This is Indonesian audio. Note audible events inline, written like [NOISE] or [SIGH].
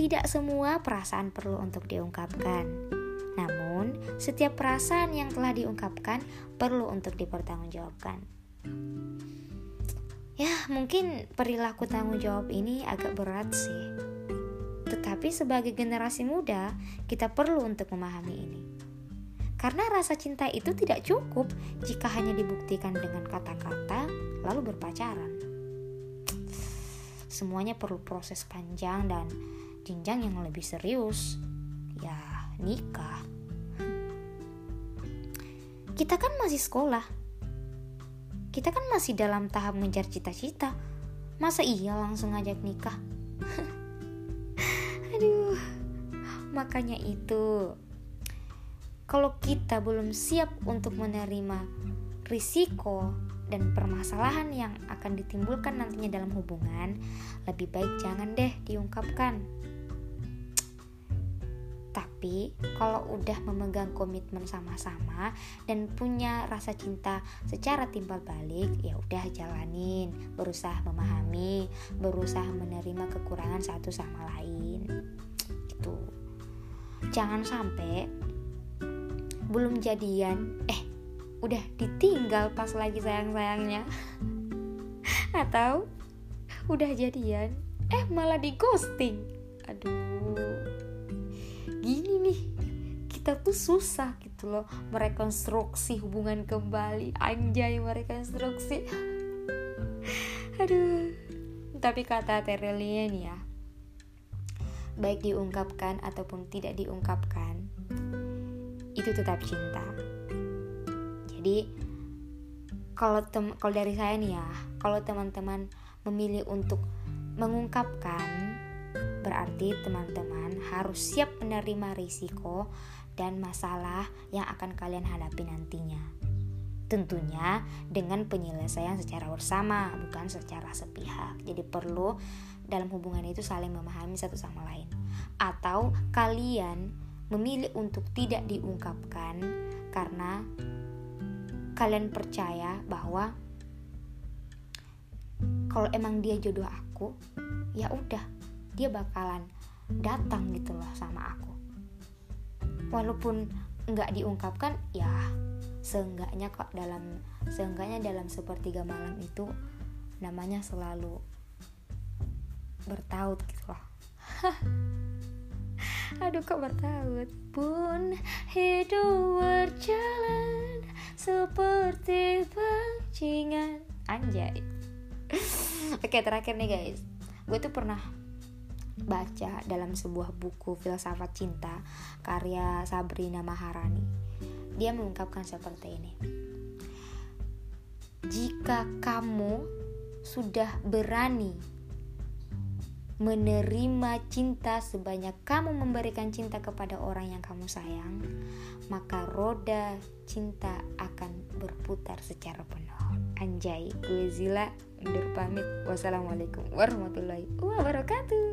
tidak semua perasaan perlu untuk diungkapkan. Namun, setiap perasaan yang telah diungkapkan perlu untuk dipertanggungjawabkan. Ya, mungkin perilaku tanggung jawab ini agak berat sih. Tetapi sebagai generasi muda, kita perlu untuk memahami ini. Karena rasa cinta itu tidak cukup jika hanya dibuktikan dengan kata-kata lalu berpacaran. Semuanya perlu proses panjang dan jenjang yang lebih serius. Ya, nikah. Kita kan masih sekolah. Kita kan masih dalam tahap mengejar cita-cita. Masa iya langsung ngajak nikah? [LAUGHS] Aduh. Makanya itu kalau kita belum siap untuk menerima risiko dan permasalahan yang akan ditimbulkan nantinya dalam hubungan, lebih baik jangan deh diungkapkan. Tapi kalau udah memegang komitmen sama-sama dan punya rasa cinta secara timbal balik, ya udah jalanin, berusaha memahami, berusaha menerima kekurangan satu sama lain. Itu. Jangan sampai belum jadian eh udah ditinggal pas lagi sayang-sayangnya. Atau udah jadian eh malah di ghosting. Aduh gini nih kita tuh susah gitu loh merekonstruksi hubungan kembali. Anjay merekonstruksi. Aduh tapi kata Terelian ya baik diungkapkan ataupun tidak diungkapkan itu tetap cinta jadi kalau tem kalau dari saya nih ya kalau teman-teman memilih untuk mengungkapkan berarti teman-teman harus siap menerima risiko dan masalah yang akan kalian hadapi nantinya. Tentunya dengan penyelesaian secara bersama bukan secara sepihak. Jadi perlu dalam hubungan itu saling memahami satu sama lain. Atau kalian memilih untuk tidak diungkapkan karena kalian percaya bahwa kalau emang dia jodoh aku ya udah dia bakalan datang gitu loh sama aku. Walaupun nggak diungkapkan ya seenggaknya kok dalam seenggaknya dalam sepertiga malam itu namanya selalu bertaut gitu loh. [LAUGHS] Aduh kok bertaut? Pun hidup berjalan seperti pancingan anjay. [LAUGHS] Oke terakhir nih guys. Gue tuh pernah baca dalam sebuah buku filsafat cinta karya Sabrina Maharani. Dia mengungkapkan seperti ini. Jika kamu sudah berani menerima cinta sebanyak kamu memberikan cinta kepada orang yang kamu sayang, maka roda cinta berputar secara penuh. Anjay, gue Zila undur pamit. Wassalamualaikum warahmatullahi wabarakatuh.